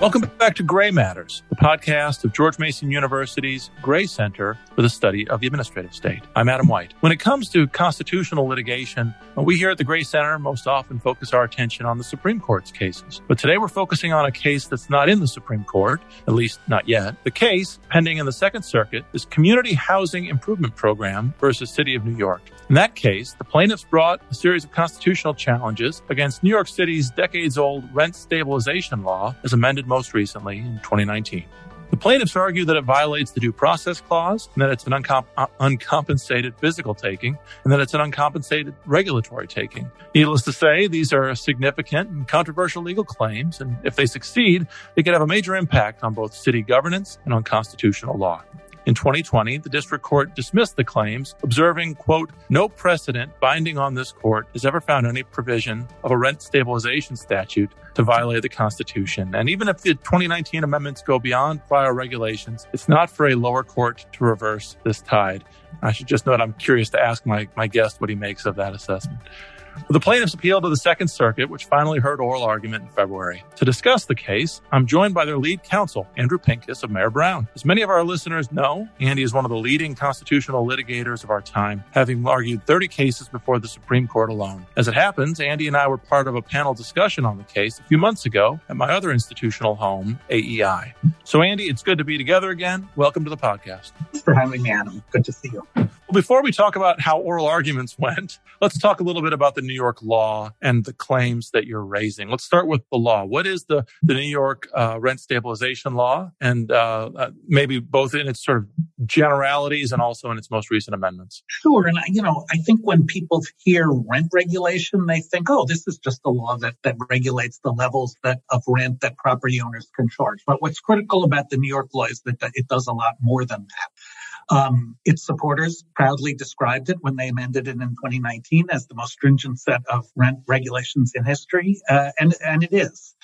Welcome back to Gray Matters, the podcast of George Mason University's Gray Center for the Study of the Administrative State. I'm Adam White. When it comes to constitutional litigation, we here at the Gray Center most often focus our attention on the Supreme Court's cases. But today we're focusing on a case that's not in the Supreme Court, at least not yet. The case pending in the Second Circuit is Community Housing Improvement Program versus City of New York. In that case, the plaintiffs brought a series of constitutional challenges against New York City's decades old rent stabilization law as amended most recently in 2019. The plaintiffs argue that it violates the due process clause and that it's an uncomp- uh, uncompensated physical taking and that it's an uncompensated regulatory taking. Needless to say, these are significant and controversial legal claims. And if they succeed, they could have a major impact on both city governance and on constitutional law. In 2020, the district court dismissed the claims, observing, quote, no precedent binding on this court has ever found any provision of a rent stabilization statute to violate the Constitution. And even if the 2019 amendments go beyond prior regulations, it's not for a lower court to reverse this tide. I should just note I'm curious to ask my, my guest what he makes of that assessment. The plaintiffs appealed to the Second Circuit, which finally heard oral argument in February. To discuss the case, I'm joined by their lead counsel, Andrew Pincus of Mayer Brown. As many of our listeners know, Andy is one of the leading constitutional litigators of our time, having argued 30 cases before the Supreme Court alone. As it happens, Andy and I were part of a panel discussion on the case a few months ago at my other institutional home, AEI. So, Andy, it's good to be together again. Welcome to the podcast. Thanks for having me, Adam. Good to see you. Well, before we talk about how oral arguments went, let's talk a little bit about the New York law and the claims that you're raising. Let's start with the law. What is the, the New York uh, rent stabilization law? And uh, uh, maybe both in its sort of generalities and also in its most recent amendments. Sure. And, you know, I think when people hear rent regulation, they think, oh, this is just a law that, that regulates the levels that of rent that property owners can charge. But what's critical about the New York law is that it does a lot more than that. Um, its supporters proudly described it when they amended it in 2019 as the most stringent set of rent regulations in history, uh, and and it is.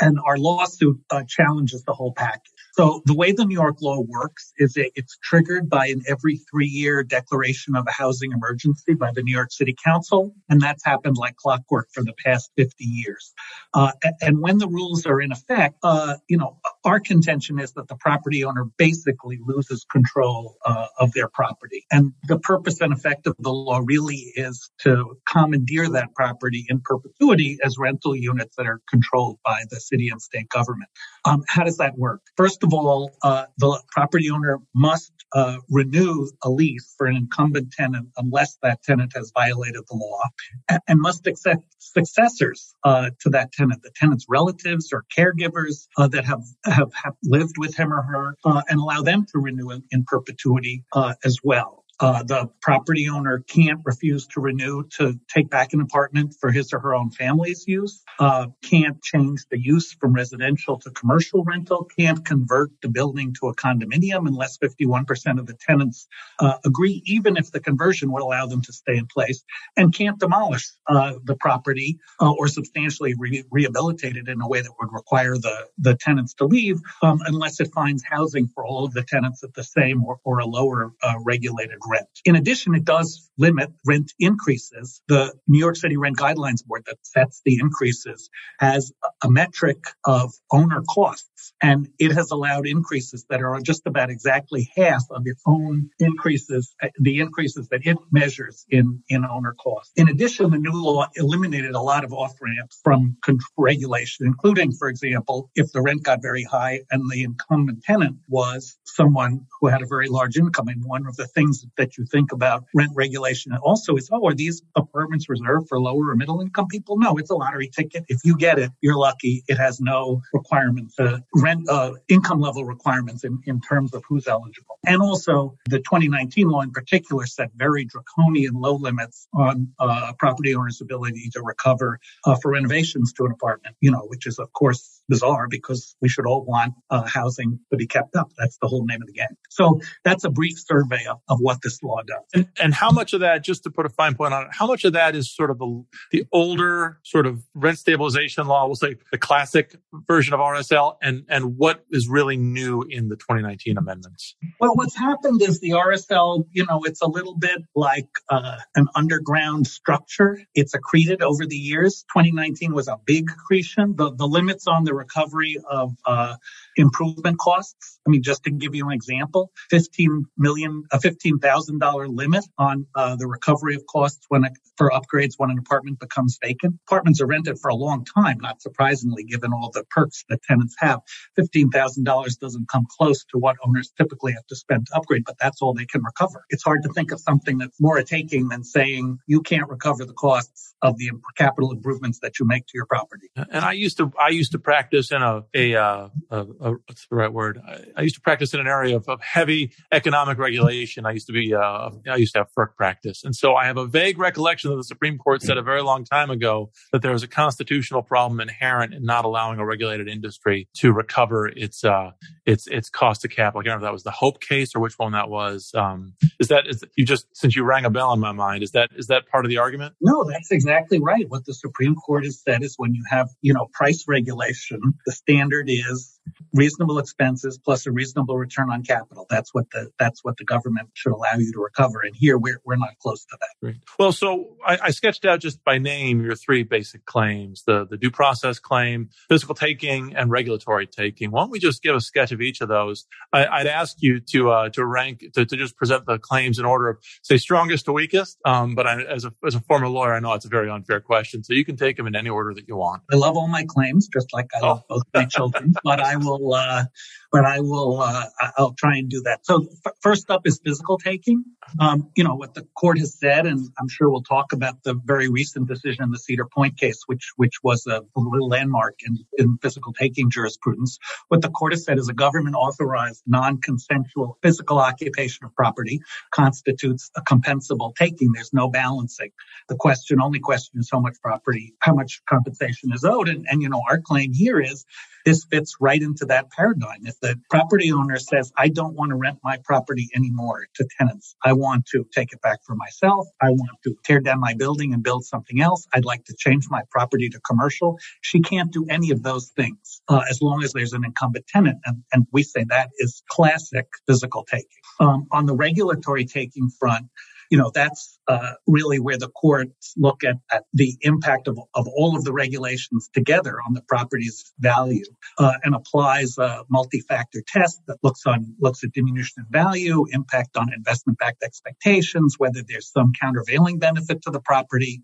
And our lawsuit uh, challenges the whole package. So the way the New York law works is it, it's triggered by an every three year declaration of a housing emergency by the New York City Council. And that's happened like clockwork for the past 50 years. Uh, and when the rules are in effect, uh, you know, our contention is that the property owner basically loses control uh, of their property. And the purpose and effect of the law really is to commandeer that property in perpetuity as rental units that are controlled by the city and state government. Um, how does that work? First of all, uh, the property owner must uh, renew a lease for an incumbent tenant unless that tenant has violated the law and, and must accept successors uh, to that tenant, the tenant's relatives or caregivers uh, that have, have, have, lived with him or her uh, and allow them to renew in, in perpetuity uh, as well. Uh, the property owner can't refuse to renew to take back an apartment for his or her own family's use, uh, can't change the use from residential to commercial rental, can't convert the building to a condominium unless 51% of the tenants uh, agree, even if the conversion would allow them to stay in place, and can't demolish uh, the property uh, or substantially re- rehabilitate it in a way that would require the, the tenants to leave um, unless it finds housing for all of the tenants at the same or, or a lower regulated rent. In addition, it does limit rent increases. The New York City Rent Guidelines Board that sets the increases has a metric of owner costs, and it has allowed increases that are just about exactly half of its own increases, uh, the increases that it measures in, in owner costs. In addition, the new law eliminated a lot of off ramps from regulation, including, for example, if the rent got very high and the incumbent tenant was someone who had a very large income. And one of the things that you think about rent regulation also is, oh, are these apartments reserved for lower or middle income people? No, it's a lottery ticket. If you get it, you're lucky. It has no requirements, uh, rent, uh, income level requirements in, in terms of who's eligible. And also the 2019 law in particular set very draconian low limits on uh, property owners' ability to recover uh, for renovations to an apartment, you know, which is of course bizarre because we should all want uh, housing to be kept up. That's the whole name of the game. So that's a brief survey of, of what this law does. And, and how much of that, just to put a fine point on it, how much of that is sort of the, the older sort of rent stabilization law, we'll say the classic version of RSL, and, and what is really new in the 2019 amendments? Well, what's happened is the RSL, you know, it's a little bit like uh, an underground structure. It's accreted over the years. 2019 was a big accretion. The, the limits on the recovery of uh, improvement costs. I mean, just to give you an example, 15 million, a $15,000 limit on uh, the recovery of costs when for upgrades when an apartment becomes vacant. Apartments are rented for a long time, not surprisingly, given all the perks that tenants have. $15,000 doesn't come close to what owners typically have to spend to upgrade, but that's all they can recover. It's hard to think of something that's more a taking than saying you can't recover the costs of the capital improvements that you make to your property. And I used to, I used to practice in a, a, uh, a, a what's the right word? I, I, used to practice in an area of, of heavy economic regulation. I used to be, uh, I used to have FERC practice. And so I have a vague recollection that the Supreme Court said a very long time ago that there was a constitutional problem inherent in not allowing a regulated industry to recover its, uh, its, its cost of capital. I can't remember if that was the Hope case or which one that was. Um, is that, is you just, since you rang a bell in my mind, is that, is that part of the argument? No, that's exactly right. What the Supreme Court has said is when you have, you know, price regulation, the standard is reasonable expenses plus a reasonable return on capital. That's what the that's what the government should allow you to recover. And here we're we're not close to that. Right. Well, so I, I, sketched out just by name your three basic claims: the the due process claim, physical taking, and regulatory taking. Why don't we just give a sketch of each of those? I, would ask you to uh, to rank to, to just present the claims in order of say strongest to weakest. Um, but I, as a as a former lawyer, I know it's a very unfair question, so you can take them in any order that you want. I love all my claims, just like I love oh. both my children. But I will. Uh, but I will, uh, I'll try and do that. So f- first up is physical taking. Um, you know, what the court has said, and I'm sure we'll talk about the very recent decision in the Cedar Point case, which, which was a, landmark in, in physical taking jurisprudence. What the court has said is a government authorized non-consensual physical occupation of property constitutes a compensable taking. There's no balancing. The question, only question is how much property, how much compensation is owed. And, and, you know, our claim here is this fits right into that paradigm. If the property owner says, I don't want to rent my property anymore to tenants, I want to take it back for myself. I want to tear down my building and build something else. I'd like to change my property to commercial. She can't do any of those things uh, as long as there's an incumbent tenant. And, and we say that is classic physical taking. Um, on the regulatory taking front, you know, that's uh, really where the courts look at, at the impact of, of all of the regulations together on the property's value uh, and applies a multi-factor test that looks on looks at diminution in value, impact on investment-backed expectations, whether there's some countervailing benefit to the property,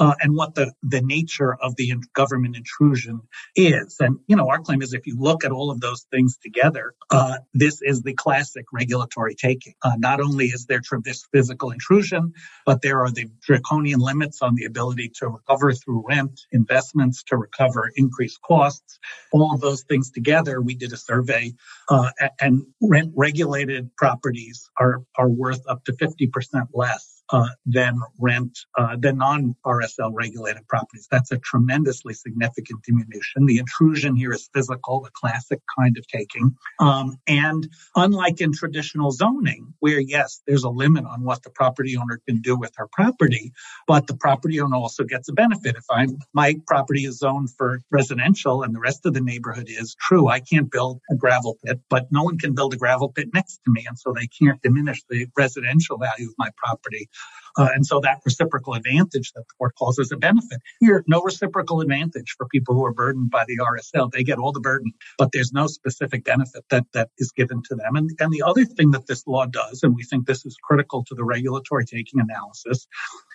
uh, and what the, the nature of the government intrusion is. And, you know, our claim is if you look at all of those things together, uh, this is the classic regulatory taking. Uh, not only is there this physical intrusion, but there are the draconian limits on the ability to recover through rent, investments to recover increased costs. All of those things together, we did a survey, uh, and rent regulated properties are, are worth up to 50% less uh, than rent uh, than non-RSL regulated properties. That's a tremendously significant diminution. The intrusion here is physical, the classic kind of taking. Um, and unlike in traditional zoning, where yes, there's a limit on what the property owner can do with her property, but the property owner also gets a benefit. If I'm my property is zoned for residential and the rest of the neighborhood is true, I can't build a gravel pit, but no one can build a gravel pit next to me, and so they can't diminish the residential value of my property. Uh, and so that reciprocal advantage that the court calls as a benefit. Here, no reciprocal advantage for people who are burdened by the RSL. They get all the burden, but there's no specific benefit that, that is given to them. And, and the other thing that this law does, and we think this is critical to the regulatory taking analysis,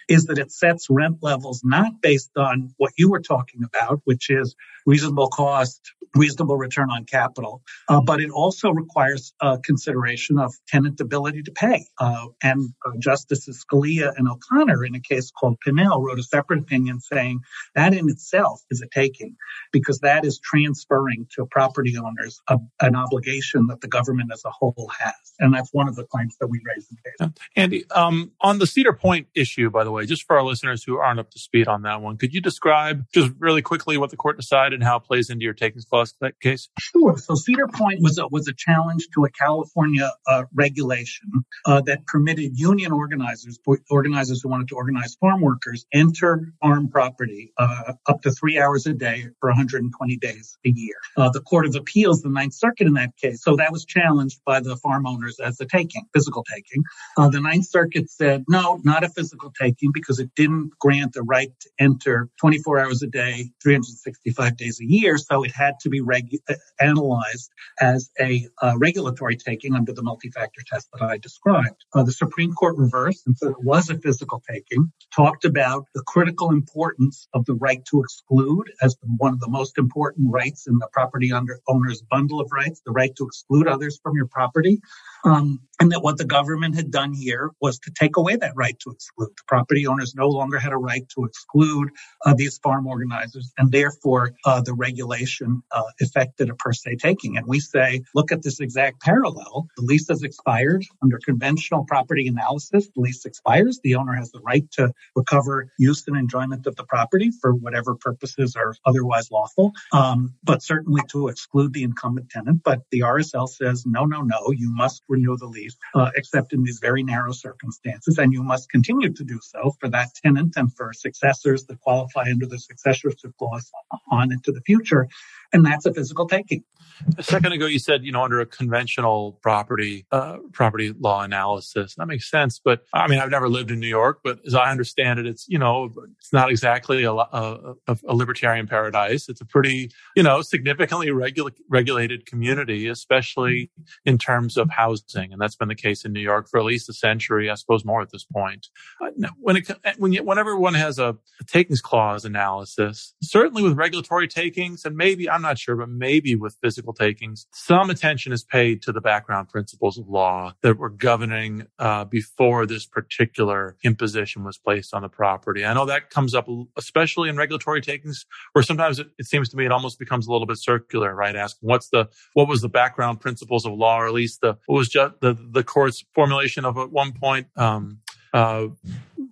is that it sets rent levels not based on what you were talking about, which is reasonable cost, reasonable return on capital, uh, but it also requires uh, consideration of tenant ability to pay. Uh, and uh, Justices Scalia and O'Connor, in a case called Pennell, wrote a separate opinion saying that in itself is a taking because that is transferring to property owners a, an obligation that the government as a whole has. And that's one of the claims that we raised in the case. Andy, um, on the Cedar Point issue, by the way, way. Just for our listeners who aren't up to speed on that one, could you describe just really quickly what the court decided and how it plays into your takings clause case? Sure. So Cedar Point was a, was a challenge to a California uh, regulation uh, that permitted union organizers, organizers who wanted to organize farm workers, enter farm property uh, up to three hours a day for 120 days a year. Uh, the Court of Appeals, the Ninth Circuit in that case, so that was challenged by the farm owners as a taking, physical taking. Uh, the Ninth Circuit said, no, not a physical taking because it didn't grant the right to enter 24 hours a day, 365 days a year. So it had to be regu- uh, analyzed as a uh, regulatory taking under the multi-factor test that I described. Uh, the Supreme Court reversed and said it was a physical taking, talked about the critical importance of the right to exclude as one of the most important rights in the property owner's bundle of rights, the right to exclude others from your property. Um, and that what the government had done here was to take away that right to exclude. The property owners no longer had a right to exclude uh, these farm organizers, and therefore uh, the regulation uh, affected a per se taking. And we say, look at this exact parallel. The lease has expired under conventional property analysis. The lease expires. The owner has the right to recover use and enjoyment of the property for whatever purposes are otherwise lawful, um, but certainly to exclude the incumbent tenant. But the RSL says, no, no, no, you must renew the lease, uh, except in these very narrow circumstances. And you must continue to do so for that tenant and for successors that qualify under the successorship clause on into the future and that's a physical taking. A second ago, you said, you know, under a conventional property uh, property law analysis, that makes sense. But I mean, I've never lived in New York, but as I understand it, it's you know, it's not exactly a, a, a libertarian paradise. It's a pretty, you know, significantly regula- regulated community, especially in terms of housing, and that's been the case in New York for at least a century, I suppose, more at this point. When it when you, whenever one has a, a takings clause analysis, certainly with regulatory takings, and maybe I'm not sure, but maybe with physical takings, some attention is paid to the background principles of law that were governing uh, before this particular imposition was placed on the property. I know that comes up, especially in regulatory takings, where sometimes it, it seems to me it almost becomes a little bit circular, right? Asking what's the what was the background principles of law, or at least the what was just the the court's formulation of at one point. Um, uh,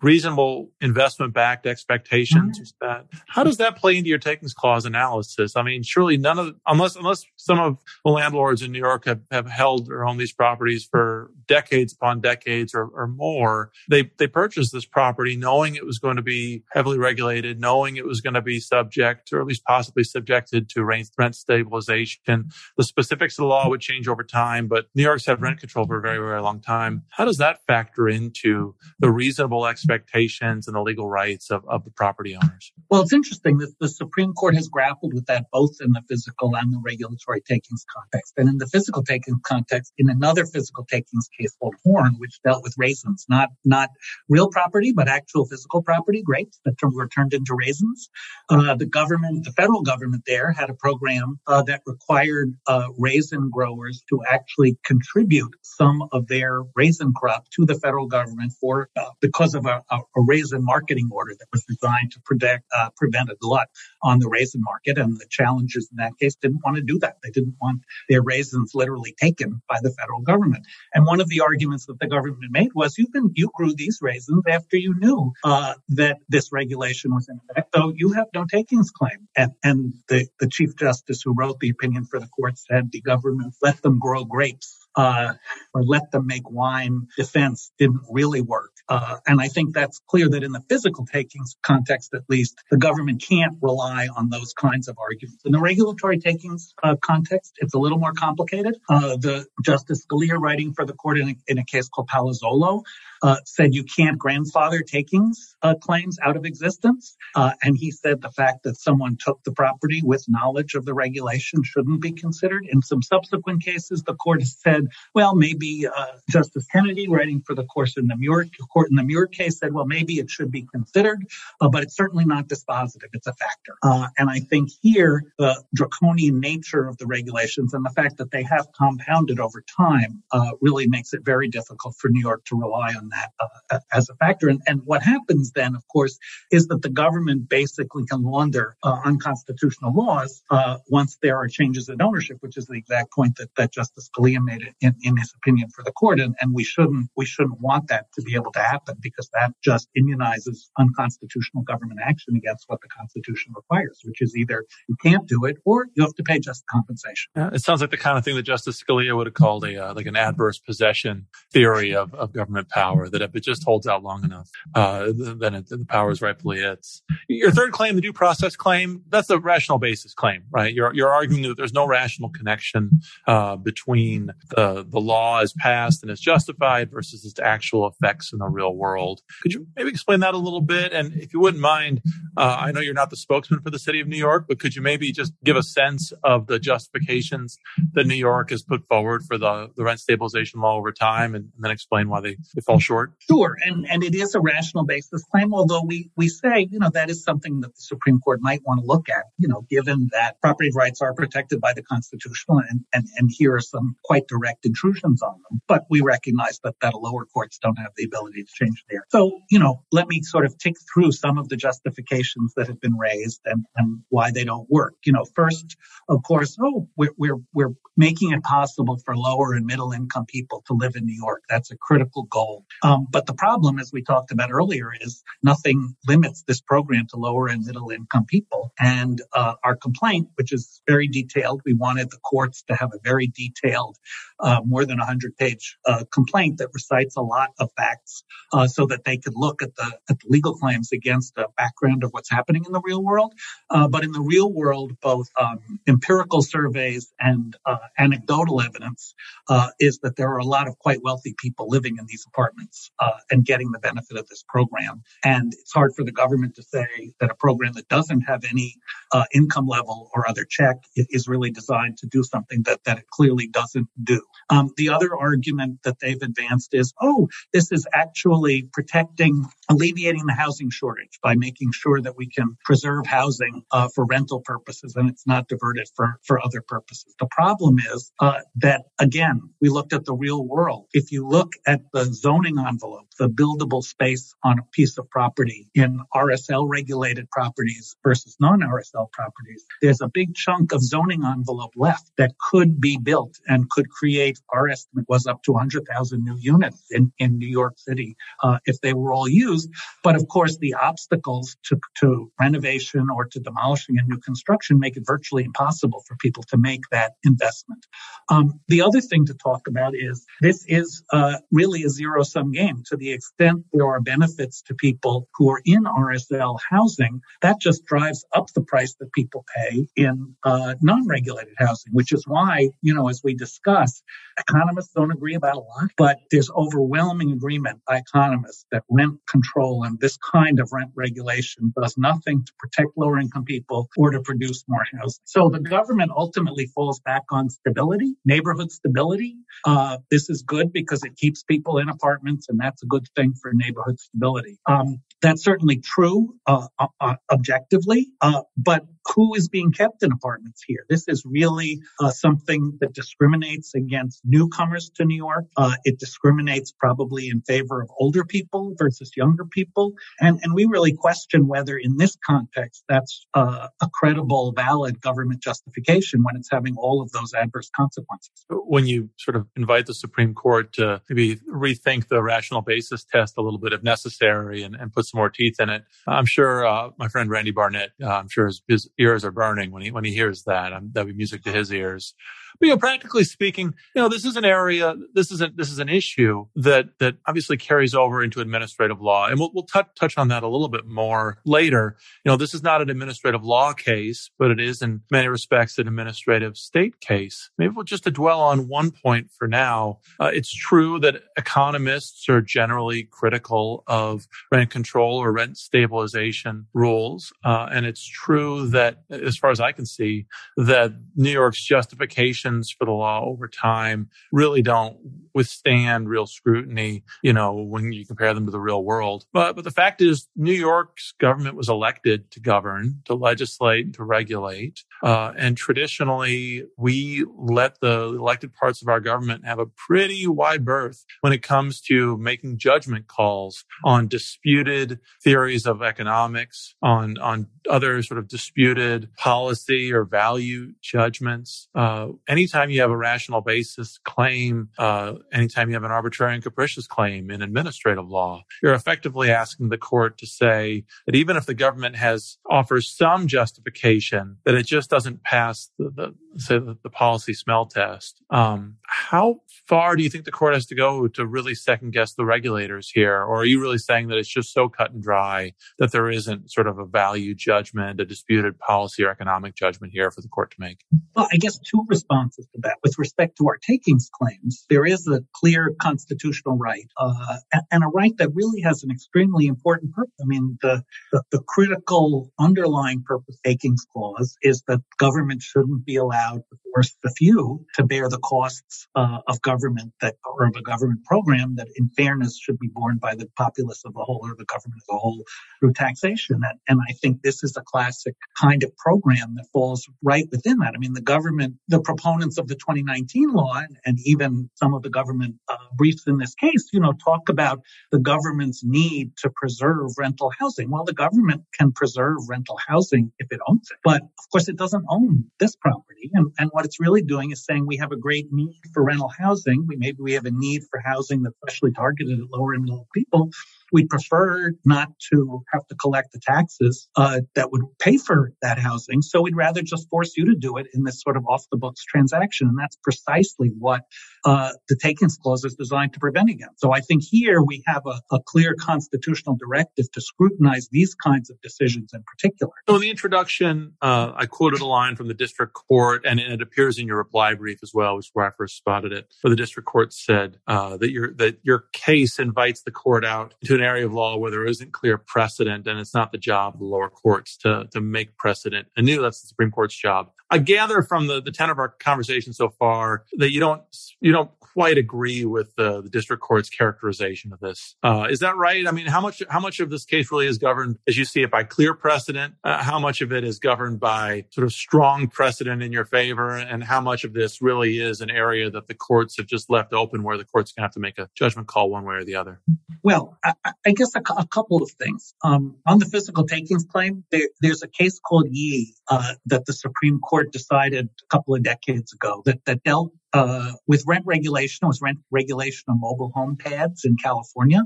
reasonable investment backed expectations. Mm-hmm. That how does that play into your takings clause analysis? I mean, surely none of unless unless some of the landlords in New York have, have held or owned these properties for decades upon decades or, or more. They they purchased this property knowing it was going to be heavily regulated, knowing it was going to be subject or at least possibly subjected to rent, rent stabilization. The specifics of the law would change over time, but New York's had rent control for a very, very long time. How does that factor into the reasonable expectations and the legal rights of, of the property owners? Well, it's interesting that the Supreme Court has grappled with that both in the physical and the regulatory takings context. And in the physical takings context, in another physical takings case called Horne, which dealt with raisins, not, not real property, but actual physical property, grapes that were turned into raisins. Uh, the government, the federal government there had a program uh, that required uh, raisin growers to actually contribute some of their raisin crop to the federal government for uh, because of a, a, raisin marketing order that was designed to protect, uh, prevent a glut on the raisin market. And the challengers in that case didn't want to do that. They didn't want their raisins literally taken by the federal government. And one of the arguments that the government made was you you grew these raisins after you knew uh, that this regulation was in effect, so you have no takings claim. And, and the, the chief justice who wrote the opinion for the court said the government let them grow grapes uh, or let them make wine defense didn't really work. Uh, and I think that's clear that in the physical takings context, at least, the government can't rely on those kinds of arguments. In the regulatory takings uh, context, it's a little more complicated. Uh, the Justice Scalia, writing for the court in a, in a case called Palazzolo, uh, said you can't grandfather takings uh, claims out of existence. Uh, and he said the fact that someone took the property with knowledge of the regulation shouldn't be considered. In some subsequent cases, the court has said, well, maybe uh, Justice Kennedy, writing for the court in the Murr court in the Murr case, said, well, maybe it should be considered, uh, but it's certainly not dispositive. It's a factor. Uh, and I think here the draconian nature of the regulations and the fact that they have compounded over time really makes it very difficult for New York to rely on uh, as a factor. And, and, what happens then, of course, is that the government basically can launder uh, unconstitutional laws uh, once there are changes in ownership, which is the exact point that, that Justice Scalia made in, in his opinion for the court. And, and we shouldn't we shouldn't want that to be able to happen because that just immunizes unconstitutional government action against what the Constitution requires, which is either you can't do it or you have to pay just compensation. Yeah, it sounds like the kind of thing that Justice Scalia would have called a uh, like an adverse possession theory of, of government power. That if it just holds out long enough, uh, then it, the power is rightfully its. Your third claim, the due process claim, that's a rational basis claim, right? You're you're arguing that there's no rational connection uh, between the the law as passed and as justified versus its actual effects in the real world. Could you maybe explain that a little bit? And if you wouldn't mind, uh, I know you're not the spokesman for the city of New York, but could you maybe just give a sense of the justifications that New York has put forward for the, the rent stabilization law over time and, and then explain why they, they fall short? Sure. And, and it is a rational basis claim, although we, we say, you know, that is something that the Supreme Court might want to look at, you know, given that property rights are protected by the Constitution and, and, and here are some quite direct intrusions on them. But we recognize that, that lower courts don't have the ability to change there. So, you know, let me sort of tick through some of the justifications that have been raised and, and why they don't work. You know, first, of course, oh, we're, we're, we're making it possible for lower and middle income people to live in New York. That's a critical goal. Um, but the problem, as we talked about earlier, is nothing limits this program to lower and middle income people. And uh, our complaint, which is very detailed, we wanted the courts to have a very detailed, uh, more than 100 page uh, complaint that recites a lot of facts uh, so that they could look at the, at the legal claims against a background of what's happening in the real world. Uh, but in the real world, both um, empirical surveys and uh, anecdotal evidence uh, is that there are a lot of quite wealthy people living in these apartments uh, and getting the benefit of this program. And it's hard for the government to say that a program that doesn't have any uh, income level or other check is really designed to do something that, that it clearly doesn't do. Um, the other argument that they've advanced is, oh, this is actually protecting, alleviating the housing shortage by making sure that we can preserve housing uh, for rental purposes and it's not diverted for, for other purposes. The problem is uh, that, again, we looked at the real world. If you look at the zoning envelope, the buildable space on a piece of property in RSL regulated properties versus non RSL properties, there's a big chunk of zoning envelope left that could be built and could create, our estimate was up to 100,000 new units in, in New York City uh, if they were all used. But of course, the obstacles to, to renovation or to demolishing and new construction make it virtually impossible for people to make that investment. Um, the other thing to talk about is this is uh, really a zero sum game. To the extent there are benefits to people who are in RSL housing, that just drives up the price that people pay in uh, non regulated housing, which is why, you know, as we discuss, economists don't agree about a lot, but there's overwhelming agreement by economists that rent control and this kind of rent regulation does nothing to protect lower income people or to produce more housing. So the government ultimately falls back on stability, neighborhood stability. Uh, this is good because it keeps people in apartments, and that's a good thing for neighborhood stability. Um, that's certainly true uh, uh, uh objectively, uh, but who is being kept in apartments here. This is really uh, something that discriminates against newcomers to New York. Uh, it discriminates probably in favor of older people versus younger people. And, and we really question whether in this context that's uh, a credible, valid government justification when it's having all of those adverse consequences. When you sort of invite the Supreme Court to maybe rethink the rational basis test a little bit if necessary and, and put some more teeth in it, I'm sure uh, my friend Randy Barnett, uh, I'm sure his, his ears are burning when he when he hears that. Um, that'd be music to his ears. But, you know, practically speaking, you know, this is an area, this is a, this is an issue that, that obviously carries over into administrative law. And we'll, we'll t- touch on that a little bit more later. You know, this is not an administrative law case, but it is in many respects an administrative state case. Maybe we'll just to dwell on one point for now. Uh, it's true that economists are generally critical of rent control or rent stabilization rules. Uh, and it's true that, as far as I can see, that New York's justification for the law over time really don't withstand real scrutiny, you know, when you compare them to the real world. But, but the fact is New York's government was elected to govern, to legislate, to regulate. Uh, and traditionally, we let the elected parts of our government have a pretty wide berth when it comes to making judgment calls on disputed theories of economics, on, on other sort of disputed policy or value judgments. Uh, anytime you have a rational basis claim, uh, anytime you have an arbitrary and capricious claim in administrative law, you're effectively asking the court to say that even if the government has offers some justification, that it just doesn't pass the, the say the, the, policy smell test. Um, how far do you think the court has to go to really second guess the regulators here? Or are you really saying that it's just so cut and dry that there isn't sort of a value judgment, a disputed policy or economic judgment here for the court to make? Well, I guess two responses to that. With respect to our takings claims, there is a clear constitutional right, uh, and a right that really has an extremely important purpose. I mean, the, the, the critical underlying purpose takings clause is that government shouldn't be allowed to force the few to bear the costs uh, of government that or of a government program that in fairness should be borne by the populace of the whole or the government as a whole through taxation. And, and I think this is a classic kind of program that falls right within that. I mean, the government, the proponents of the 2019 law and, and even some of the government uh, briefs in this case, you know, talk about the government's need to preserve rental housing. Well, the government can preserve rental housing if it owns it, but of course it doesn't own this property. And, and what it's really doing is saying we have a great need for rental housing. We maybe we have a need for housing that's especially targeted at lower income people. We'd prefer not to have to collect the taxes uh, that would pay for that housing. So we'd rather just force you to do it in this sort of off the books transaction. And that's precisely what uh, the takings clause is designed to prevent against. So I think here we have a, a clear constitutional directive to scrutinize these kinds of decisions in particular. So in the introduction, uh, I quoted a line from the district court, and it appears in your reply brief as well, which is where I first spotted it. Where the district court said uh, that your that your case invites the court out to an area of law where there isn't clear precedent, and it's not the job of the lower courts to to make precedent anew. That's the Supreme Court's job. I gather from the, the tenor of our conversation so far that you don't you don't quite agree with the, the district court's characterization of this. Uh, is that right? I mean, how much how much of this case really is governed, as you see it, by clear precedent? Uh, how much of it is governed by sort of strong precedent in your favor, and how much of this really is an area that the courts have just left open, where the courts can have to make a judgment call one way or the other? Well, I, I guess a, a, couple of things. Um, on the physical takings claim, there, there's a case called Yee uh, that the Supreme Court decided a couple of decades ago that, that dealt uh, with rent regulation, it was rent regulation of mobile home pads in California.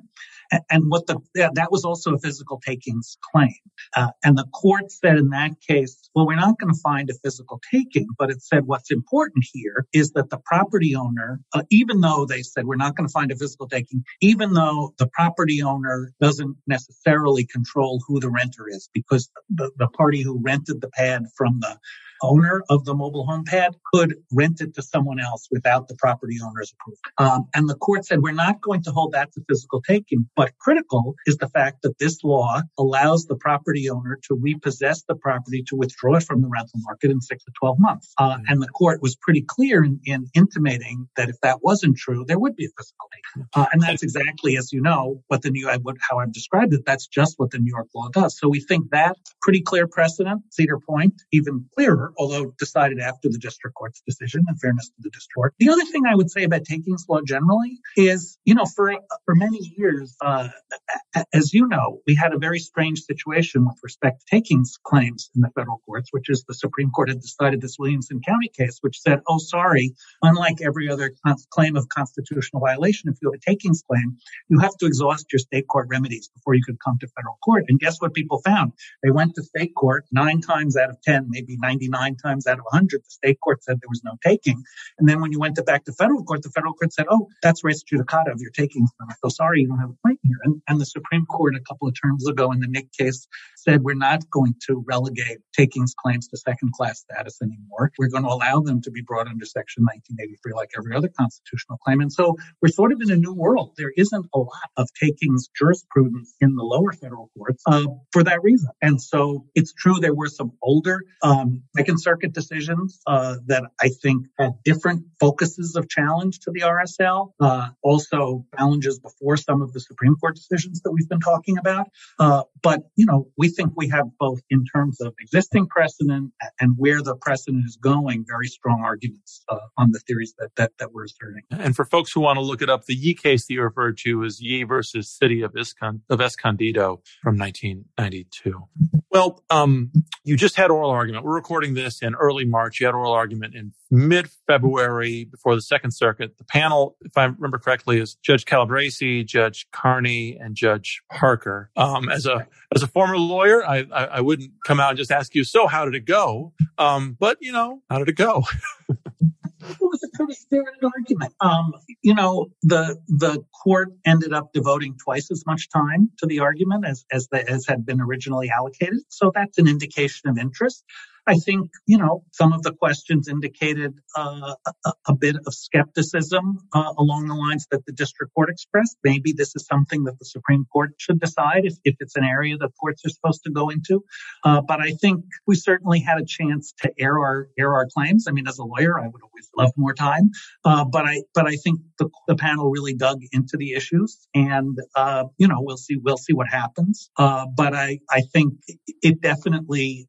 And, and what the, that was also a physical takings claim. Uh, and the court said in that case, well, we're not going to find a physical taking, but it said what's important here is that the property owner, uh, even though they said we're not going to find a physical taking, even though the property owner doesn't necessarily control who the renter is because the, the party who rented the pad from the owner of the mobile home pad could rent it to someone else without the property owner's approval. Um, and the court said, we're not going to hold that to physical taking, but critical is the fact that this law allows the property owner to repossess the property to withdraw it from the rental market in six to 12 months. Uh, mm-hmm. and the court was pretty clear in, in, intimating that if that wasn't true, there would be a physical taking. Uh, and that's exactly, as you know, what the new, how I've described it, that's just what the New York law does. So we think that pretty clear precedent, Cedar Point, even clearer although decided after the district court's decision in fairness to the district court. The other thing I would say about takings law generally is, you know, for, for many years, uh, as you know, we had a very strange situation with respect to takings claims in the federal courts, which is the Supreme Court had decided this Williamson County case, which said, oh, sorry, unlike every other claim of constitutional violation, if you have a takings claim, you have to exhaust your state court remedies before you could come to federal court. And guess what people found? They went to state court nine times out of 10, maybe 99 nine times out of a 100, the state court said there was no taking. And then when you went to back to federal court, the federal court said, oh, that's res judicata of your takings. I'm so oh, sorry, you don't have a claim here. And, and the Supreme Court a couple of terms ago in the Knick case said we're not going to relegate takings claims to second class status anymore. We're going to allow them to be brought under Section 1983 like every other constitutional claim. And so we're sort of in a new world. There isn't a lot of takings jurisprudence in the lower federal courts uh, for that reason. And so it's true there were some older um, Second Circuit decisions uh, that I think had different focuses of challenge to the RSL, uh, also challenges before some of the Supreme Court decisions that we've been talking about. Uh, but, you know, we think we have both in terms of existing precedent and where the precedent is going, very strong arguments uh, on the theories that, that, that we're asserting. And for folks who want to look it up, the Yee case that you referred to is Yee versus City of, of Escondido from 1992. Well, um, you just had oral argument. We're recording this in early March. You had oral argument in mid February before the Second Circuit. The panel, if I remember correctly, is Judge Calabresi, Judge Carney, and Judge Parker. Um, as a as a former lawyer, I, I, I wouldn't come out and just ask you, so how did it go? Um, but you know, how did it go? it was a pretty spirited argument. Um, you know, the the court ended up devoting twice as much time to the argument as as, the, as had been originally allocated. So that's an indication of interest. I think, you know, some of the questions indicated uh, a, a, bit of skepticism uh, along the lines that the district court expressed. Maybe this is something that the Supreme Court should decide if, if it's an area that courts are supposed to go into. Uh, but I think we certainly had a chance to air our air our claims. I mean, as a lawyer, I would always love more time, uh, but I but I think the, the panel really dug into the issues, and uh, you know, we'll see we'll see what happens. Uh, but I I think it definitely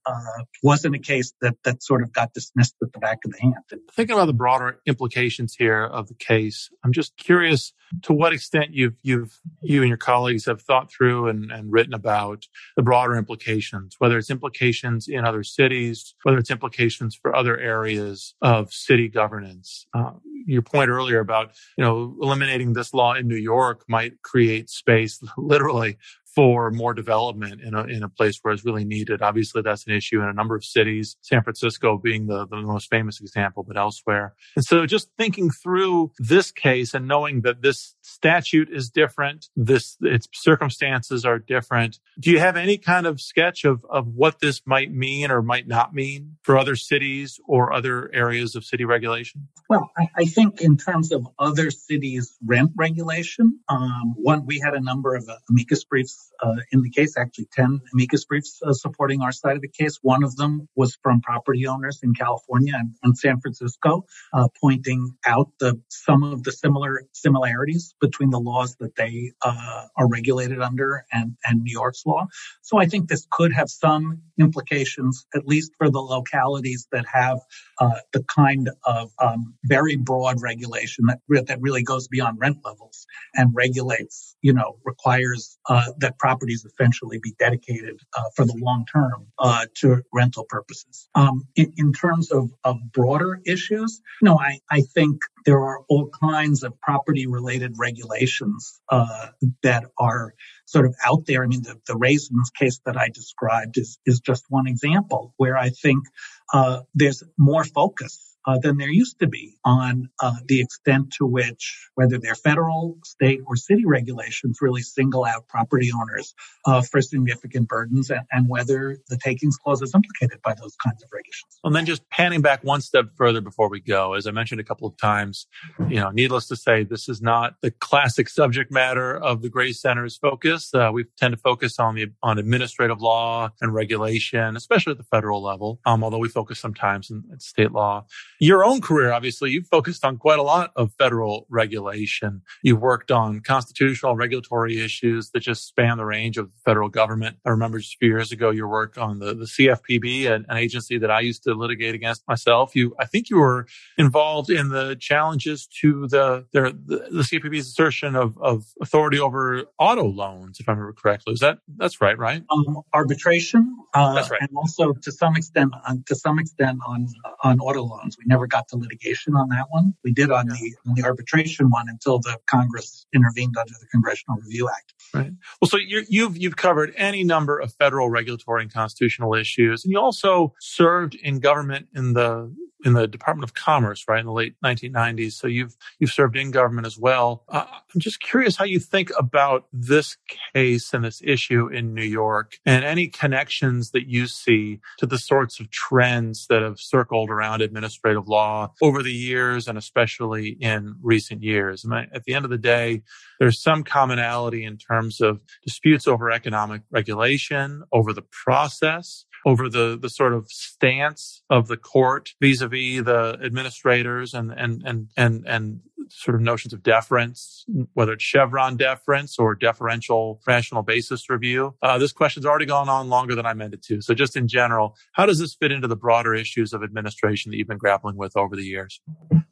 wasn't a case that that sort of got dismissed with the back of the hand. Thinking about the broader implications here of the case, I'm just curious to what extent you've you've you and your colleagues have thought through and, and written about the broader implications, whether it's implications in other cities, whether it's implications for other areas of city governance. Uh, your point earlier about you know eliminating this law in New York might create space literally for more development in a, in a place where it's really needed. Obviously, that's an issue in a number of cities, San Francisco being the, the most famous example, but elsewhere. And so just thinking through this case and knowing that this statute is different, this, its circumstances are different. Do you have any kind of sketch of, of what this might mean or might not mean for other cities or other areas of city regulation? Well, I, I think in terms of other cities' rent regulation, um, one, we had a number of amicus briefs uh, in the case, actually 10 amicus briefs uh, supporting our side of the case. One of them was from property owners in California and, and San Francisco, uh, pointing out the some of the similar similarities between the laws that they uh, are regulated under and, and New York's law. So I think this could have some implications, at least for the localities that have uh, the kind of um, very broad regulation that that really goes beyond rent levels and regulates, you know, requires uh, that properties essentially be dedicated uh, for the long term uh, to rental purposes. Um, in, in, terms of, of broader issues, no, I, I think there are all kinds of property related regulations uh, that are sort of out there. I mean, the, the raisins case that I described is, is just one example where I think uh, there's more focus uh, than there used to be on uh, the extent to which, whether they're federal, state, or city regulations, really single out property owners uh, for significant burdens, and, and, whether the takings clause is implicated by those kinds of regulations. And then just panning back one step further before we go, as I mentioned a couple of times, you know, needless to say, this is not the classic subject matter of the Gray Center's focus. Uh, we tend to focus on the on administrative law and regulation, especially at the federal level. Um, although we focus sometimes in state law your own career, obviously, you've focused on quite a lot of federal regulation. You've worked on constitutional regulatory issues that just span the range of the federal government. I remember just a few years ago your work on the, the CFPB, an, an agency that I used to litigate against myself. You, I think you were involved in the challenges to the, the, the CFPB's assertion of, of authority over auto loans, if I remember correctly. Is that, that's right, right? Um, arbitration. Uh, that's right. And also to some extent, on, to some extent on, on auto loans. We never got to litigation on that one. We did on the on the arbitration one until the Congress intervened under the Congressional Review Act. Right. Well, so you you've you've covered any number of federal regulatory and constitutional issues, and you also served in government in the in the Department of Commerce, right, in the late 1990s. So you've you've served in government as well. Uh, I'm just curious how you think about this case and this issue in New York, and any connections that you see to the sorts of trends that have circled around administrative law over the years, and especially in recent years. Mean, at the end of the day, there's some commonality in terms of disputes over economic regulation, over the process, over the the sort of stance of the court vis-a-vis the administrators and and and and and sort of notions of deference, whether it's Chevron deference or deferential rational basis review. Uh, this question's already gone on longer than I meant it to. So just in general, how does this fit into the broader issues of administration that you've been grappling with over the years?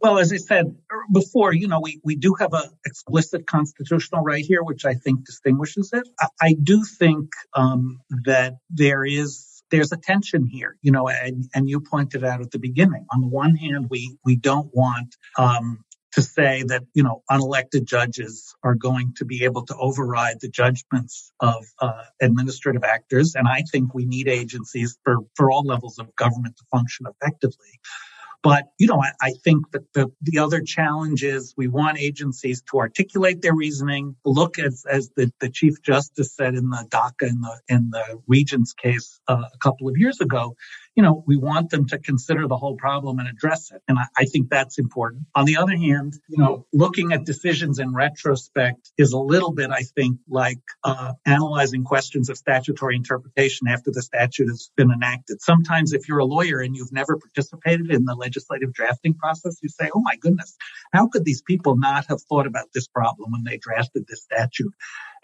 Well, as I said before, you know, we, we do have an explicit constitutional right here, which I think distinguishes it. I, I do think um, that there is there's a tension here, you know, and, and you pointed out at the beginning. On the one hand, we we don't want um, to say that you know unelected judges are going to be able to override the judgments of uh, administrative actors, and I think we need agencies for for all levels of government to function effectively. But, you know, I, I, think that the, the other challenge is we want agencies to articulate their reasoning, look as, as the, the Chief Justice said in the DACA in the, in the Regents case uh, a couple of years ago, you know, we want them to consider the whole problem and address it. And I, I think that's important. On the other hand, you know, looking at decisions in retrospect is a little bit, I think, like uh, analyzing questions of statutory interpretation after the statute has been enacted. Sometimes if you're a lawyer and you've never participated in the legislative drafting process, you say, oh my goodness, how could these people not have thought about this problem when they drafted this statute?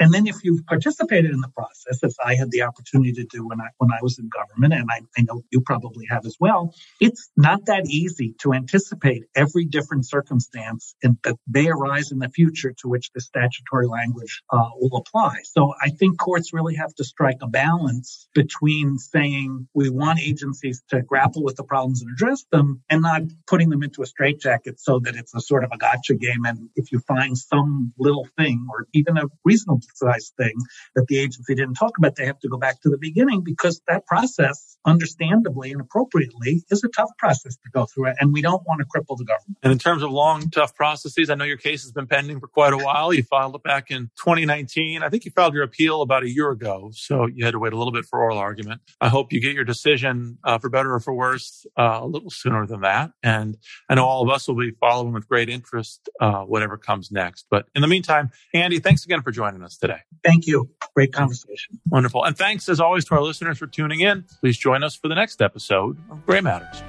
And then if you've participated in the process, as I had the opportunity to do when I when I was in government, and I, I know you probably have as well, it's not that easy to anticipate every different circumstance in, that may arise in the future to which the statutory language uh, will apply. So I think courts really have to strike a balance between saying we want agencies to grapple with the problems and address them, and not putting them into a straitjacket so that it's a sort of a gotcha game. And if you find some little thing or even a reasonable size thing that the agency didn't talk about, they have to go back to the beginning because that process, understandably and appropriately, is a tough process to go through. And we don't want to cripple the government. And in terms of long, tough processes, I know your case has been pending for quite a while. You filed it back in 2019. I think you filed your appeal about a year ago. So you had to wait a little bit for oral argument. I hope you get your decision uh, for better or for worse uh, a little sooner than that. And I know all of us will be following with great interest uh, whatever comes next. But in the meantime, Andy, thanks again for joining us today. Thank you. Great conversation. Wonderful. And thanks as always to our listeners for tuning in. Please join us for the next episode of Gray Matters.